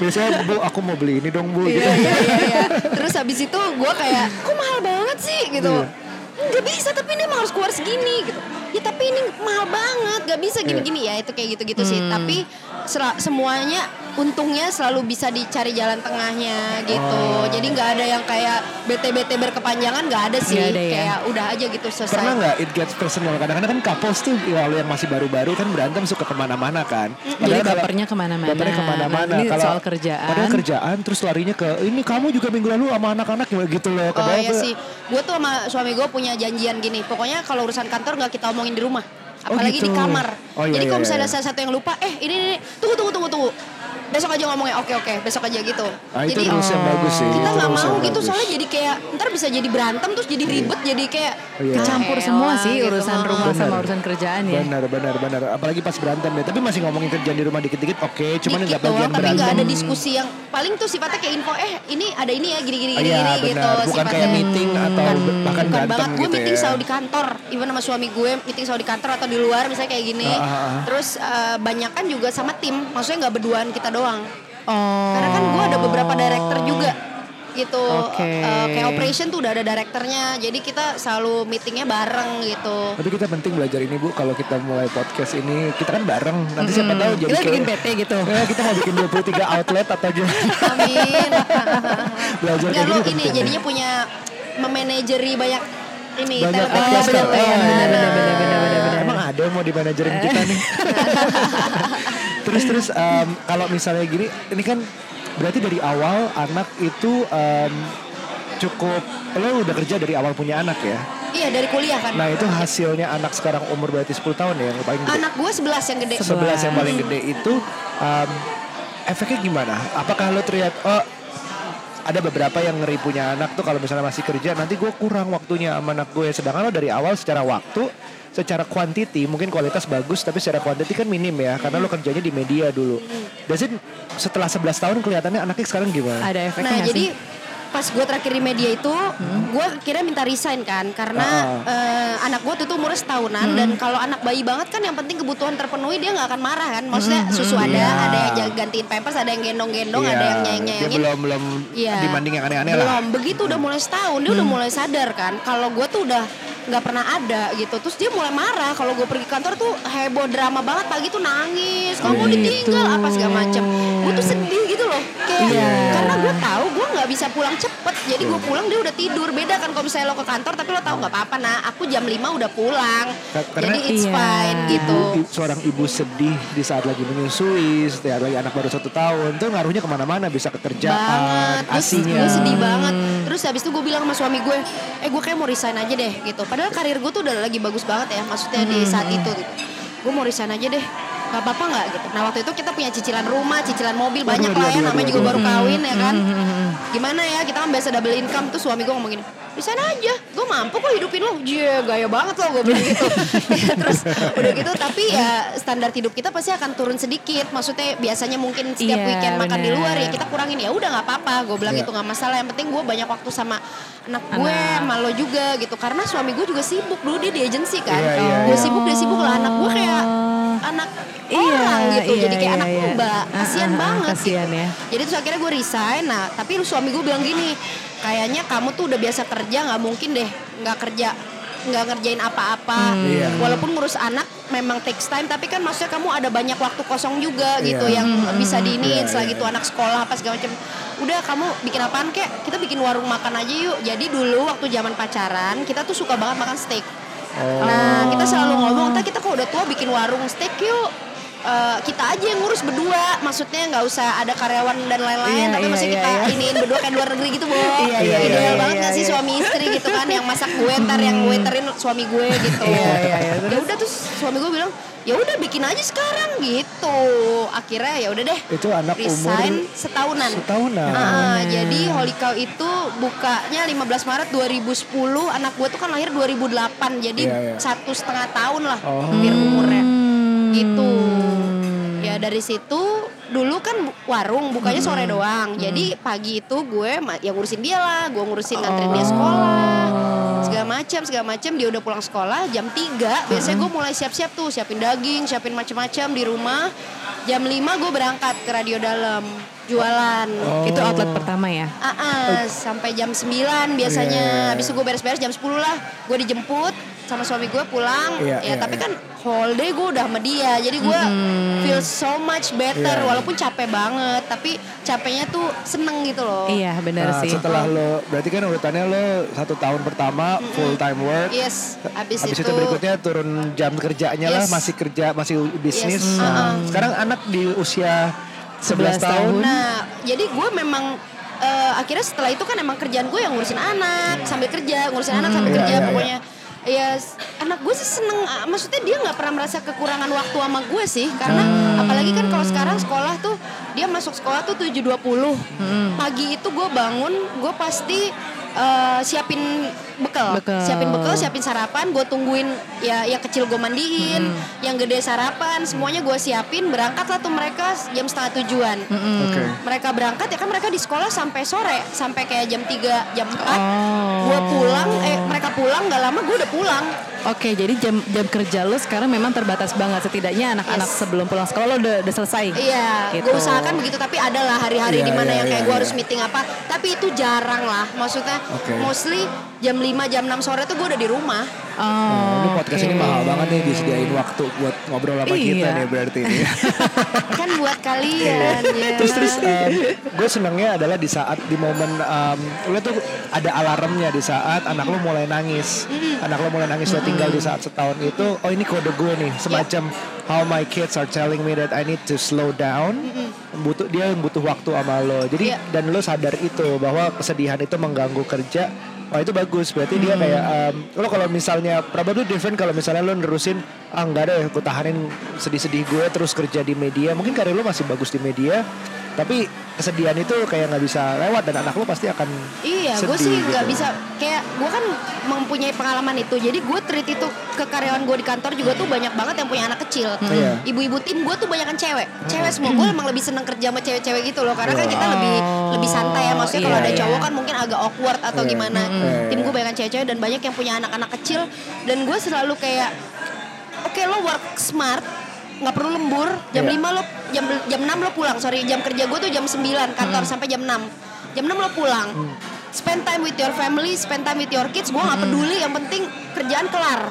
biasanya bu aku mau beli ini dong bu gitu. Iya iya iya. iya. Terus habis itu gue kayak, kok mahal banget sih gitu. Iya. Gak bisa tapi ini emang harus keluar segini gitu. Ya tapi ini mahal banget, gak bisa gini-gini ya itu kayak gitu-gitu sih. Hmm. Tapi sel- semuanya untungnya selalu bisa dicari jalan tengahnya gitu. Oh. Jadi nggak ada yang kayak bete-bete berkepanjangan nggak ada sih. Ada ya? Kayak udah aja gitu selesai. Pernah nggak it gets personal? Kadang-kadang kan couples tuh kalau yang masih baru-baru kan berantem suka ke mana-mana kan. Jadi Padahal kalau- bapernya ke mana-mana. Bapernya ke mana-mana. Nah, Kalau soal kerjaan. Padahal kerjaan terus larinya ke ini kamu juga minggu lalu sama anak-anak gitu loh. Oh iya sih, gue tuh sama suami gue punya janjian gini. Pokoknya kalau urusan kantor nggak kita omongin di rumah, Oh, apalagi di gitu. kamar. Oh, iya, Jadi iya, kalau misalnya iya. ada salah satu yang lupa, eh ini ini, tunggu tunggu tunggu tunggu. Besok aja ngomongnya, oke oke, besok aja gitu. Ah, itu jadi rules yang bagus sih. kita nggak mau gitu, bagus. soalnya jadi kayak ntar bisa jadi berantem terus jadi ribet, jadi kayak Oh, iya. Campur "Ah, semua elah," sih gitu. urusan rumah Benar. sama urusan kerjaan ya. Benar, benar, benar. Apalagi pas berantem ya. Tapi masih ngomongin kerjaan di rumah dikit-dikit, oke. Cuman Dikit nggak bagian tapi nggak berantem. ada diskusi yang paling tuh sifatnya kayak info eh ini ada ini ya gini gini Oh, gini, iya, gini benar. gitu Bukan sifatnya. kayak meeting atau Bukan- bahkan bukan berantem banget gue gitu meeting ya. selalu di kantor even sama suami gue meeting selalu di kantor atau di luar misalnya kayak gini Ah, ah, ah. terus eh, banyak kan juga sama tim maksudnya nggak berduaan kita doang Oh. karena kan gue ada beberapa director juga gitu Oke. Eh, kayak operation tuh udah ada direkturnya jadi kita selalu meetingnya bareng gitu Tapi kita penting belajar ini bu, kalau kita mulai podcast ini kita kan bareng. Nanti siapa tahu jadi Kita bikin PT gitu. Ya, *laughs* kita mau bikin 23 outlet atau gimana? amin *laughs* Belajar Nggak, kayak lo gini ini jadinya punya memanajeri banyak ini Banyak Oh, benar, benar, benar, benar. Emang ada yang mau di manajerin kita nih. *laughs* terus terus em, kalau misalnya gini, ini kan berarti dari awal anak itu em, cukup lo udah kerja dari awal punya anak ya. Iya dari kuliah kan. Nah itu hasilnya anak sekarang umur berarti 10 tahun ya yang paling gede. Anak gue 11 yang gede. 11 yang paling gede itu em, efeknya gimana? Apakah lo terlihat oh ada beberapa yang ngeri punya anak tuh kalau misalnya masih kerja nanti gue kurang waktunya sama anak gue sedangkan lo dari awal secara waktu secara kuantiti mungkin kualitas bagus tapi secara kuantiti kan minim ya karena lo kerjanya di media dulu. Does it setelah 11 tahun kelihatannya anaknya sekarang gimana? Ada efeknya Nah jadi? Hmm. pas gue terakhir di media itu, gue kira minta resign kan karena Ah. eh, anak gue tuh tuh umurnya setahunan Hmm. dan kalau anak bayi banget kan yang penting kebutuhan terpenuhi dia nggak akan marah kan. Maksudnya Hmm, susu ada, Iya. ada yang jaga- gantiin pampers, ada yang gendong-gendong, Iya, ada yang dia nyayang-nyayangin. belum belum Iya. dibanding yang aneh-aneh lah. Hmm. Belum, begitu udah mulai setahun dia udah mulai sadar kan. Kalau gue tuh udah nggak pernah ada gitu. Terus dia mulai marah kalau gue pergi kantor tuh heboh drama banget pagi tuh nangis. Kamu Gitu. ditinggal apa segala macam. Gue tuh sedih gitu loh. Kayak Iya. karena gue tahu gue nggak bisa pulang cepet. Jadi gue pulang dia udah tidur. Beda kan kalau misalnya lo ke kantor tapi lo tahu nggak apa-apa nah. Aku jam 5 udah pulang. Ka- karena Jadi it's Iya. fine gitu. Ibu, seorang ibu sedih di saat lagi menyusui, setiap lagi anak baru satu tahun, itu ngaruhnya ke mana-mana, bisa ke kerjaan, banget Gue- asinya. gue sedih banget terus habis itu gue bilang sama suami gue eh gue kayak mau resign aja deh gitu padahal karir gue tuh udah lagi bagus banget ya maksudnya di saat itu gitu. Gue mau resign aja deh nggak apa-apa nggak gitu. Nah waktu itu kita punya cicilan rumah cicilan mobil Waduh, banyak waduh, lah ya namanya juga baru kawin ya kan? gimana ya kita kan biasa double income tuh suami gue ngomong gini resign aja gue mampu kok hidupin lo Jee, gaya banget lo gue bilang gitu. *laughs* Terus udah gitu tapi ya standar hidup kita pasti akan turun sedikit. Maksudnya biasanya mungkin setiap Iya, weekend makan di luar ya kita kurangin ya udah nggak apa-apa. Gue bilang Iya. itu nggak masalah. Yang penting gue banyak waktu sama anak gue sama lo juga gitu. Karena suami gue juga sibuk dulu dia di agensi kan. Iya, iya, gue iya. sibuk dia sibuk lah. Anak gue kayak anak Iya, orang gitu iya, jadi kayak iya, anak iya. mbak Ah, kasihan ah, ah, banget kasihan gitu. ya. jadi terus akhirnya gue resign nah tapi suami gue bilang gini kayaknya kamu tuh udah biasa kerja nggak mungkin deh nggak kerja nggak ngerjain apa-apa Iya. walaupun ngurus anak memang takes time tapi kan maksudnya kamu ada banyak waktu kosong juga gitu Iya. yang bisa diiniin Iya, selagi iya. itu anak sekolah apa segala macam udah kamu bikin apaan kek kita bikin warung makan aja yuk jadi dulu waktu zaman pacaran kita tuh suka banget makan steak Oh. nah kita tua bikin warung steak yuk eh, kita aja yang ngurus berdua maksudnya nggak usah ada karyawan dan lain-lain Iya, tapi iya, masih iya, kita iya. iniin berdua kayak luar negeri gitu Bo Iya, iya, ideal iya, banget iya, nggak sih iya. suami istri gitu kan yang masak gue ntar yang waiterin suami gue gitu Iya, iya, iya. ya udah terus suami gue bilang ya udah bikin aja sekarang gitu akhirnya ya udah deh Itu anak umur resign setahunan setahunan. Ah, jadi Holy Cow itu bukanya 15 Maret 2010 anak gue tuh kan lahir 2008 jadi Iya, iya. satu setengah tahun lah Oh. hampir umurnya Hmm. Gitu. Ya dari situ dulu kan warung bukanya sore Hmm. doang. Jadi pagi itu gue yang ngurusin dia lah gue ngurusin Oh. nganterin dia sekolah segala macam segala macam dia udah pulang sekolah jam 3 biasanya Hmm. gue mulai siap-siap tuh siapin daging siapin macam-macam di rumah. Jam 5 gue berangkat ke radio dalam jualan Itu outlet pertama ya. Ah, ah, sampai jam 9 biasanya. Iya. Habis itu gue beres-beres jam 10 lah. Gue dijemput sama suami gue pulang. Iya, ya iya, tapi iya. kan whole day gue udah sama dia. Jadi gue feel so much better Iya. walaupun capek banget, tapi capeknya tuh seneng gitu loh. Iya benar Nah, sih. setelah lo berarti kan urutannya lo satu tahun pertama full time work. Yes, habis, Habis itu, itu, berikutnya turun jam kerjanya lah Yes. masih kerja masih bisnis. Yes. Nah, Uh-uh. Sekarang anak di usia 11 11 tahun. Nah, jadi gue memang eh, akhirnya setelah itu kan emang kerjaan gue yang ngurusin anak sambil kerja, ngurusin anak sambil Iya, kerja iya, iya. pokoknya. Ya s- anak gue sih seneng, maksudnya dia nggak pernah merasa kekurangan waktu sama gue sih, karena Hmm. apalagi kan kalau sekarang sekolah tuh dia masuk sekolah tuh 7.20 Hmm. pagi itu gue bangun, gue pasti eh, siapin bekal, Bekal. siapin bekal, siapin sarapan, gue tungguin ya yang kecil gue mandiin, Hmm. yang gede sarapan, semuanya gue siapin, berangkatlah tuh mereka jam setengah tujuan Oke. mereka berangkat ya kan mereka di sekolah sampai sore sampai kayak jam 3 jam 4 Oh. gue pulang eh mereka pulang nggak lama gue udah pulang Oke, jadi jam jam kerja lo sekarang memang terbatas banget. Setidaknya anak-anak Yes. sebelum pulang sekolah lo udah, udah selesai. iya Gitu. gue usahakan begitu tapi ada lah hari-hari Iya, di mana iya, yang kayak iya, gue iya. harus meeting apa tapi itu jarang lah maksudnya Oke. mostly jam 5 jam 6 sore tuh gue udah di rumah. Oh, ini podcast ini oke. mahal banget nih disediain waktu buat ngobrol sama kita Iya. nih berarti. Ini. *laughs* kan buat kalian ya. Terus terus gue senengnya adalah di saat di momen em, lo tuh ada alarmnya di saat anak lo mulai nangis. Anak lo mulai nangis lo tinggal di saat setahun itu oh ini kode gue nih semacam how my kids are telling me that I need to slow down. Butuh dia butuh waktu sama lo. Jadi Iya. dan lo sadar itu bahwa kesedihan itu mengganggu kerja Wah itu bagus, berarti dia kayak em, lo kalau misalnya probably different kalau misalnya lo nerusin ah enggak deh, aku tahanin sedih-sedih gue terus kerja di media, mungkin karir lo masih bagus di media, tapi kesedihan itu kayak nggak bisa lewat dan anak lo pasti akan Iya, gue sih nggak gitu. bisa kayak gue kan mempunyai pengalaman itu. Jadi gue treat itu ke karyawan gue di kantor juga tuh banyak banget yang punya anak kecil. Iya. Ibu-ibu tim gue tuh banyak kan cewek. Cewek semua gue emang lebih seneng kerja sama cewek-cewek gitu loh. Karena kan kita lebih lebih santai ya. Maksudnya kalau iya, ada iya. cowok kan mungkin agak awkward atau Iya. gimana. Mm. Tim gue banyak cewek-cewek dan banyak yang punya anak-anak kecil. Dan gue selalu kayak, oke lo work smart, nggak perlu lembur. Jam Iya. 5 lo jam jam 6 lo pulang. Sorry, jam kerja gue tuh jam 9 kantor sampai jam 6. Jam 6 lo pulang. Spend time with your family, spend time with your kids. Gue nggak peduli, yang penting kerjaan kelar.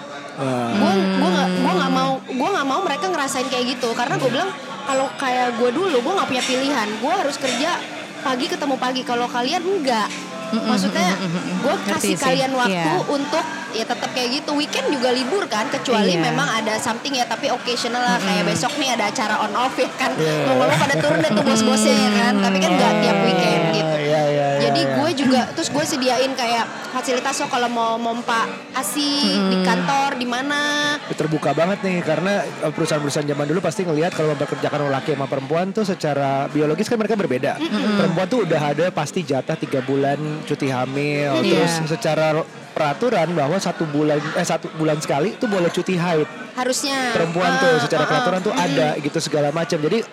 Gue gue nggak gue nggak mau gue nggak mau mereka ngerasain kayak gitu karena gue bilang kalau kayak gue dulu gue nggak punya pilihan. Gue harus kerja pagi ketemu pagi. Kalau kalian enggak. Maksudnya gue Ngerti kasih sih, kalian waktu iya. untuk ya tetap kayak gitu. Weekend juga libur kan kecuali Iya. memang ada something ya tapi occasional lah kayak besok nih ada acara on off ya kan. Iya. Ngomong-ngomong pada turun deh tuh bos-bosnya ya kan. Tapi kan nggak tiap weekend gitu. Iya, iya, iya, Jadi iya. gue juga terus gue sediain kayak fasilitas lo kalau mau mompa asi di kantor di mana. terbuka banget nih karena eh, perusahaan-perusahaan zaman dulu pasti ngelihat kalau mempekerjakan laki sama perempuan tuh secara biologis kan mereka berbeda. Perempuan tuh udah ada pasti jatah tiga bulan cuti hamil, terus Iya. secara peraturan bahwa satu bulan eh satu bulan sekali itu boleh cuti haid. Harusnya Perempuan Ah, tuh secara ah, ah. peraturan tuh ada gitu segala macam. Jadi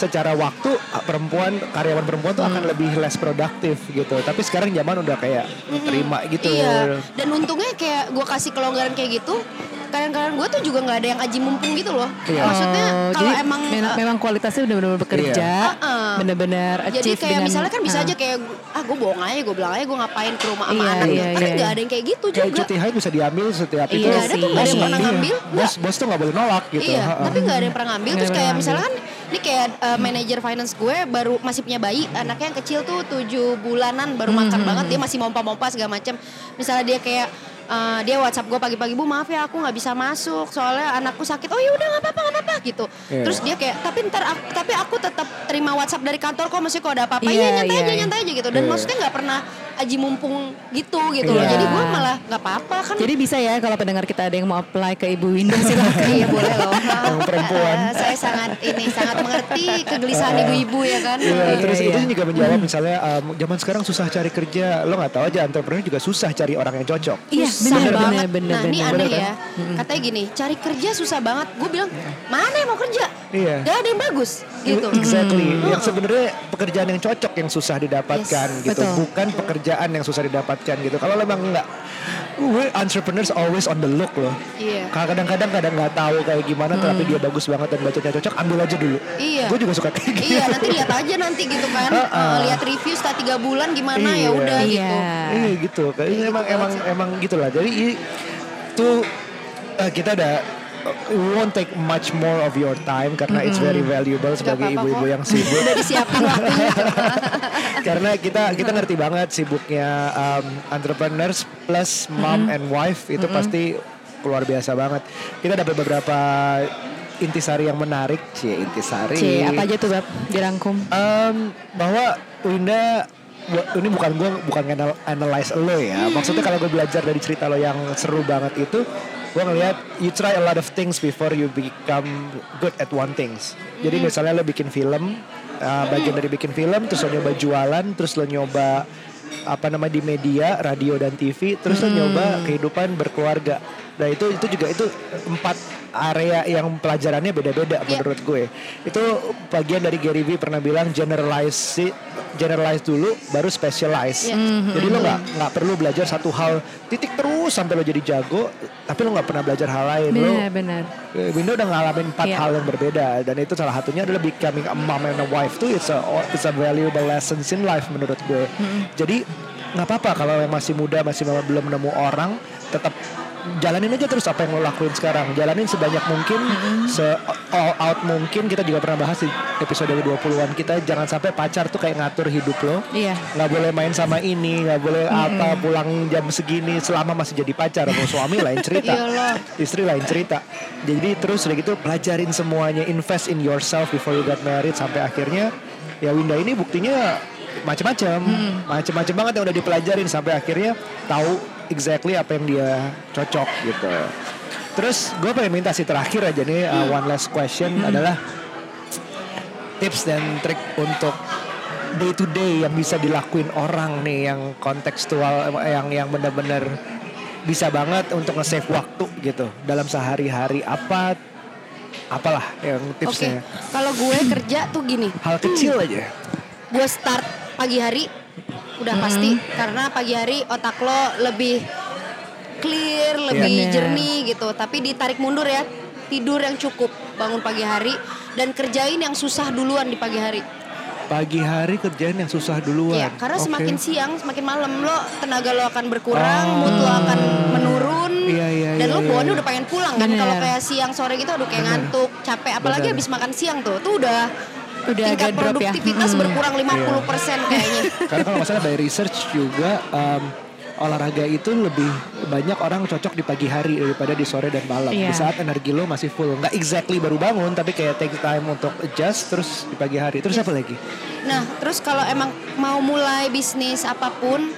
secara waktu ah, perempuan karyawan perempuan tuh akan lebih less produktif gitu. Tapi sekarang zaman udah kayak terima gitu. Iya. Dan untungnya kayak gue kasih kelonggaran kayak gitu. Kadang-kadang gue tuh juga nggak ada yang aji mumpung gitu loh. Iya. Maksudnya Oh, kalau emang memang, eh, memang kualitasnya benar-benar bekerja, Iya. Uh-uh. benar-benar jadi kayak dengan misalnya kan bisa ah. aja kayak ah gue bohong aja gue bilang aja gue ngapain ke rumah sama Iya, anak iya, tapi iya. nggak ada yang kayak gitu Kayak juga cuti haid bisa diambil setiap Iya itu. Ada tuh, nggak ada bos yang nggak- pernah iya. ngambil. Bos bos tuh nggak boleh nolak gitu. iya tapi nggak ada yang pernah ngambil terus ada kayak yang misalnya kan Ini kayak uh, manajer finance gue baru masih punya bayi, anaknya yang kecil tuh tujuh bulanan baru makan banget, dia masih mompa-mompa segala macam. Misalnya dia kayak uh, dia WhatsApp gue pagi-pagi bu maaf ya aku nggak bisa masuk soalnya anakku sakit oh ya udah nggak apa-apa nggak apa-apa gitu Iya. terus dia kayak tapi ntar aku, tapi aku tetap terima WhatsApp dari kantor kok masih kalau ada apa-apa Iya, iya nyantai iya, aja iya. nyantai aja gitu dan Iya. maksudnya nggak pernah aji mumpung gitu gitu loh Iya. jadi gue malah nggak apa-apa kan Jadi bisa ya kalau pendengar kita ada yang mau apply ke Ibu Winda silakan. iya boleh loh *laughs* Yang perempuan. Eh, saya sangat ini sangat mengerti kegelisahan ibu-ibu ya kan Iya, Iya, terus iya. itu juga menjawab misalnya um, zaman sekarang susah cari kerja, lo nggak tahu aja entrepreneur juga susah cari orang yang cocok. Iya, bener, banget. bener, bener, nah ini bener. aneh Bener kan? ya. Katanya gini, cari kerja susah banget. Gue bilang, mana yang mau kerja? Iya. Gak ada yang bagus gitu. Exactly. Yang sebenarnya pekerjaan yang cocok yang susah didapatkan Yes, gitu, betul. bukan pekerjaan yang susah didapatkan gitu. Kalau memang enggak, we entrepreneurs always on the look loh. Iya. Kadang-kadang kadang nggak tahu kayak gimana, tapi dia bagus banget dan bacanya cocok, ambil aja dulu. Iya. Gue juga suka kayak gitu. Iya nanti lihat aja nanti gitu kan. Heeh. Eh, lihat review setelah tiga bulan gimana Iya. ya udah Iya. gitu. Iya gitu. Kayak Kayak emang gitu emang sih. emang gitulah. Jadi itu eh, kita udah we won't take much more of your time karena it's very valuable sebagai ibu-ibu yang sibuk. Udah disiapin waktunya. *laughs* karena kita kita ngerti banget sibuknya um, entrepreneurs plus mom and wife itu pasti luar biasa banget. Kita dapat beberapa intisari yang menarik, cie intisari. C, apa aja tuh Bab? Dirangkum. Em, bahwa Winda ini bukan gue bukan anal- analyze lo ya. Maksudnya kalau gue belajar dari cerita lo yang seru banget itu, gue ngeliat you try a lot of things before you become good at one things. Jadi misalnya lo bikin film, uh, bagian dari bikin film, terus lo nyoba jualan, terus lo nyoba apa nama di media, radio dan TV, terus lo nyoba kehidupan berkeluarga. Nah itu itu juga itu empat area yang pelajarannya beda-beda Iya. menurut gue. Itu bagian dari Gary Vee pernah bilang generalize generalize dulu baru specialize. Iya. Jadi lo nggak nggak perlu belajar satu hal titik terus sampai lo jadi jago, tapi lo nggak pernah belajar hal lain. Lo Benar-benar. eh, Winda udah ngalamin empat Iya. hal yang berbeda dan itu salah satunya adalah becoming a mom and a wife tuh it's a it's a valuable lessons in life menurut gue. Jadi nggak apa-apa kalau yang masih muda masih belum nemu orang tetap jalanin aja terus apa yang lo lakuin sekarang. Jalanin sebanyak mungkin, se all out mungkin. Kita juga pernah bahas di episode 20-an kita jangan sampai pacar tuh kayak ngatur hidup lo. Iya. Nggak boleh main sama ini, nggak boleh apa pulang jam segini selama masih jadi pacar. Mau suami lain *laughs* cerita Iyalah. istri lain cerita. Jadi terus udah gitu pelajarin semuanya, invest in yourself before you got married sampai akhirnya ya Winda ini buktinya macam-macam, macam-macam banget yang udah dipelajarin sampai akhirnya tahu exactly apa yang dia cocok gitu. Terus gue pengen minta sih terakhir aja nih uh, one last question adalah tips dan trik untuk day to day yang bisa dilakuin orang nih yang kontekstual yang yang benar-benar bisa banget untuk nge-save waktu gitu. Dalam sehari-hari apa apalah yang tipsnya. Kalau gue kerja tuh gini, hal kecil aja. Gue start pagi hari udah pasti karena pagi hari otak lo lebih clear, lebih Bener. jernih gitu. Tapi ditarik mundur ya, tidur yang cukup, bangun pagi hari dan kerjain yang susah duluan di pagi hari. pagi hari kerjaan yang susah duluan Iya, karena Oke. semakin siang, semakin malam lo tenaga lo akan berkurang, Oh. mood lo akan menurun, Iya, iya, dan iya, lo iya, bawaannya iya. udah pengen pulang kan. Bener. Kalau kayak siang sore gitu, aduh kayak ngantuk, capek, apalagi Bener. habis makan siang tuh, tuh udah Udah tingkat agak drop ya. produktivitas Hmm. berkurang 50% kayaknya. *laughs* karena kalau masalah by research juga um, olahraga itu lebih banyak orang cocok di pagi hari daripada di sore dan malam di Iya. saat energi lo masih full nggak exactly baru bangun tapi kayak take time untuk adjust terus di pagi hari terus apa lagi Nah, terus kalau emang mau mulai bisnis apa pun,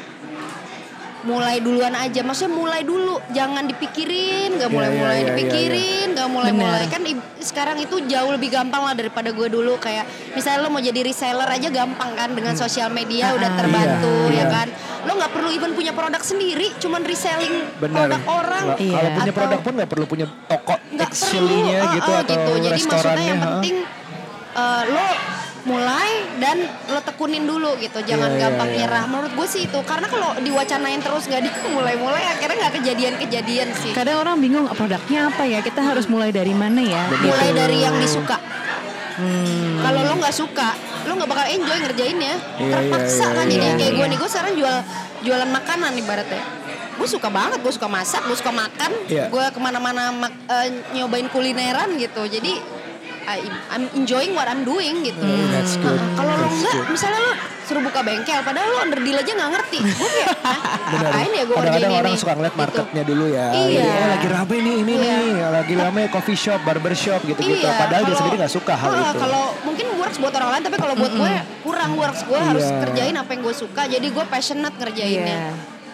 mulai duluan aja. Maksudnya mulai dulu, jangan dipikirin, nggak Iya, mulai-mulai iya, iya, dipikirin, nggak mulai-mulai. Benar. Kan i- sekarang itu jauh lebih gampang lah daripada gue dulu. Kayak misalnya lo mau jadi reseller aja gampang kan dengan sosial media Ah, udah iya, terbantu iya. ya kan. Lo nggak perlu even punya produk sendiri, cuman reselling benar produk orang. Iya. kalau punya Atau- produk pun nggak perlu punya toko nggak gitu uh, uh, atau gitu. Jadi maksudnya restorannya yang penting uh, lo mulai dan lo tekunin dulu gitu, jangan Iya, iya, gampang iya. nyerah. Menurut gue sih itu, karena kalau diwacanain terus nggak dimulai-mulai, *laughs* akhirnya nggak kejadian-kejadian sih. Kadang orang bingung produknya apa ya? Kita harus mulai dari mana ya? Mulai Gitu. dari yang disuka. Hmm. Kalau lo nggak suka, lo nggak bakal enjoy ngerjainnya. Iya, Terpaksa iya, kan iya, jadi iya, kayak gue iya. nih, gue sekarang jual jualan makanan ibaratnya. Gue suka banget, gue suka masak, gue suka makan, Iya. gue ke mana-mana mak- eh, nyobain kulineran gitu. Jadi I, I'm enjoying what I'm doing gitu. Hmm, that's good. Heeh, Kalau lo enggak, good. misalnya lo suruh buka bengkel, padahal lo under deal aja nggak ngerti. Gue kayak, "Hah, *laughs* Benar. ngapain ya gue ngerjain orang ini?" suka ngeliat Gitu. marketnya dulu ya. Iya. Jadi, oh lagi rame nih ini Iya. nih, lagi rame coffee shop, barber shop gitu-gitu. Iya, Padahal dia kalau- sendiri nggak suka hal Heeh, itu. Kalau mungkin works buat orang lain, tapi kalau buat gue kurang works. Gue harus Iya. kerjain apa yang gue suka. Jadi gue passionate ngerjainnya.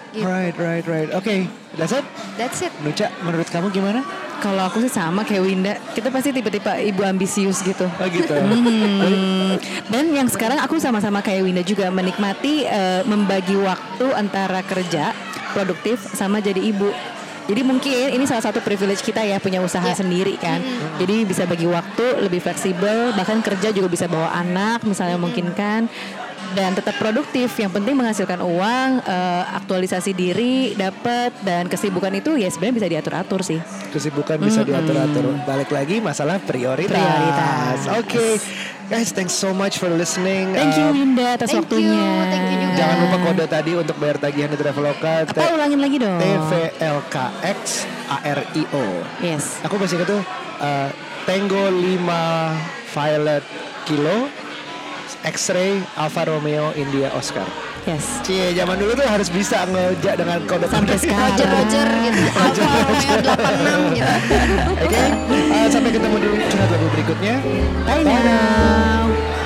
Gitu. Right, right, right. Oke, that's it. That's it. Nuca, menurut kamu gimana? Kalau aku sih sama kayak Winda, kita pasti tipe-tipe ibu ambisius gitu. Oh gitu. Hmm, dan yang sekarang aku sama-sama kayak Winda juga menikmati eh, membagi waktu antara kerja produktif sama jadi ibu. Jadi mungkin ini salah satu privilege kita ya punya usaha Ya. sendiri kan. Jadi bisa bagi waktu lebih fleksibel, bahkan kerja juga bisa bawa anak misalnya mungkin kan dan tetap produktif. Yang penting menghasilkan uang, eh, aktualisasi diri, dapat dan kesibukan itu ya sebenarnya bisa diatur-atur sih. Kesibukan bisa diatur-atur. Balik lagi masalah prioritas. Prioritas. Oke. Guys, thanks so much for listening. Thank you Um, Winda atas thank you, waktunya. thank you juga. Jangan lupa kode tadi untuk bayar tagihan di Traveloka. Apa ulangin lagi dong? TVLKX ARIO. Yes. Aku masih ingat tuh uh, Tango 5 Violet Kilo X-ray Alfa Romeo India Oscar. Yes. Cie, zaman dulu tuh harus bisa ngejak dengan kode Sampai sekarang. Roger Roger gitu. *laughs* Alfa Romeo 86 gitu. Oke, uh, sampai ketemu di curhat lagu berikutnya. Bye now.